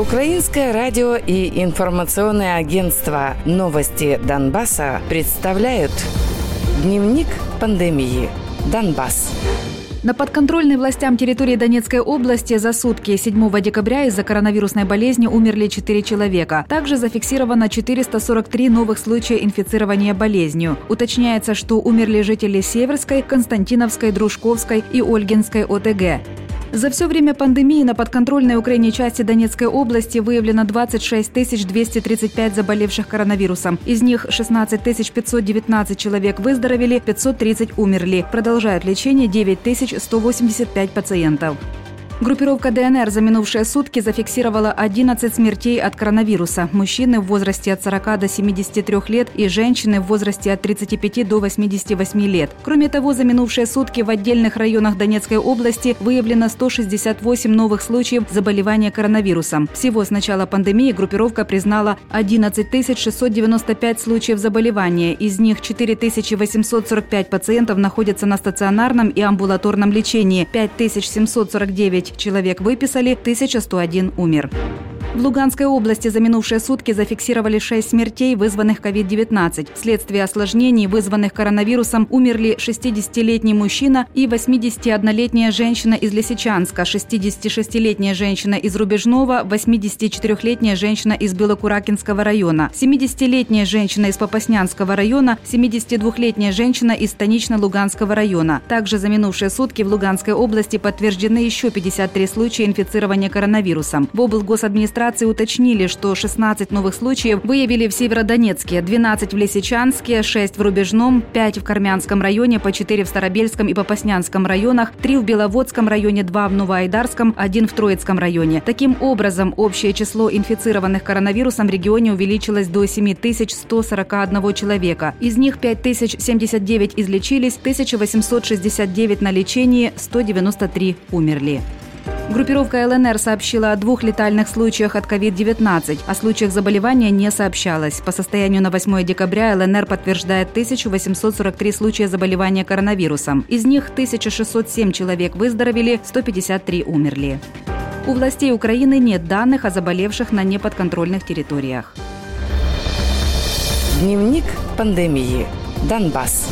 Украинское радио и информационное агентство «Новости Донбасса» представляют Дневник пандемии. Донбасс. На подконтрольной властям территории Донецкой области за сутки 7 декабря из-за коронавирусной болезни умерли 4 человека. Также зафиксировано 443 новых случая инфицирования болезнью. Уточняется, что умерли жители Северской, Константиновской, Дружковской и Ольгинской ОТГ. За все время пандемии на подконтрольной Украине части Донецкой области выявлено 26 235 заболевших коронавирусом. Из них 16 519 человек выздоровели, 530 умерли. Продолжают лечение 9 185 пациентов. Группировка ДНР за минувшие сутки зафиксировала 11 смертей от коронавируса. Мужчины в возрасте от 40 до 73 лет и женщины в возрасте от 35 до 88 лет. Кроме того, за минувшие сутки в отдельных районах Донецкой области выявлено 168 новых случаев заболевания коронавирусом. Всего с начала пандемии группировка признала 11 695 случаев заболевания. Из них 4 845 пациентов находятся на стационарном и амбулаторном лечении, 5 749 человек выписали, 1101 умер. В Луганской области за минувшие сутки зафиксировали 6 смертей, вызванных COVID-19. Вследствие осложнений, вызванных коронавирусом, умерли 60-летний мужчина и 81-летняя женщина из Лисичанска, 66-летняя женщина из Рубежного, 84-летняя женщина из Белокуракинского района, 70-летняя женщина из Попаснянского района, 72-летняя женщина из Станично-Луганского района. Также за минувшие сутки в Луганской области подтверждены еще 53 случая инфицирования коронавирусом. В облгосадминистрации администрации уточнили, что 16 новых случаев выявили в Северодонецке, 12 в Лисичанске, 6 в Рубежном, 5 в Кармянском районе, по 4 в Старобельском и Попаснянском районах, 3 в Беловодском районе, 2 в Новоайдарском, 1 в Троицком районе. Таким образом, общее число инфицированных коронавирусом в регионе увеличилось до 7141 человека. Из них 5079 излечились, 1869 на лечении, 193 умерли. Группировка ЛНР сообщила о двух летальных случаях от COVID-19. О случаях заболевания не сообщалось. По состоянию на 8 декабря ЛНР подтверждает 1843 случая заболевания коронавирусом. Из них 1607 человек выздоровели, 153 умерли. У властей Украины нет данных о заболевших на неподконтрольных территориях. Дневник пандемии. Донбасс.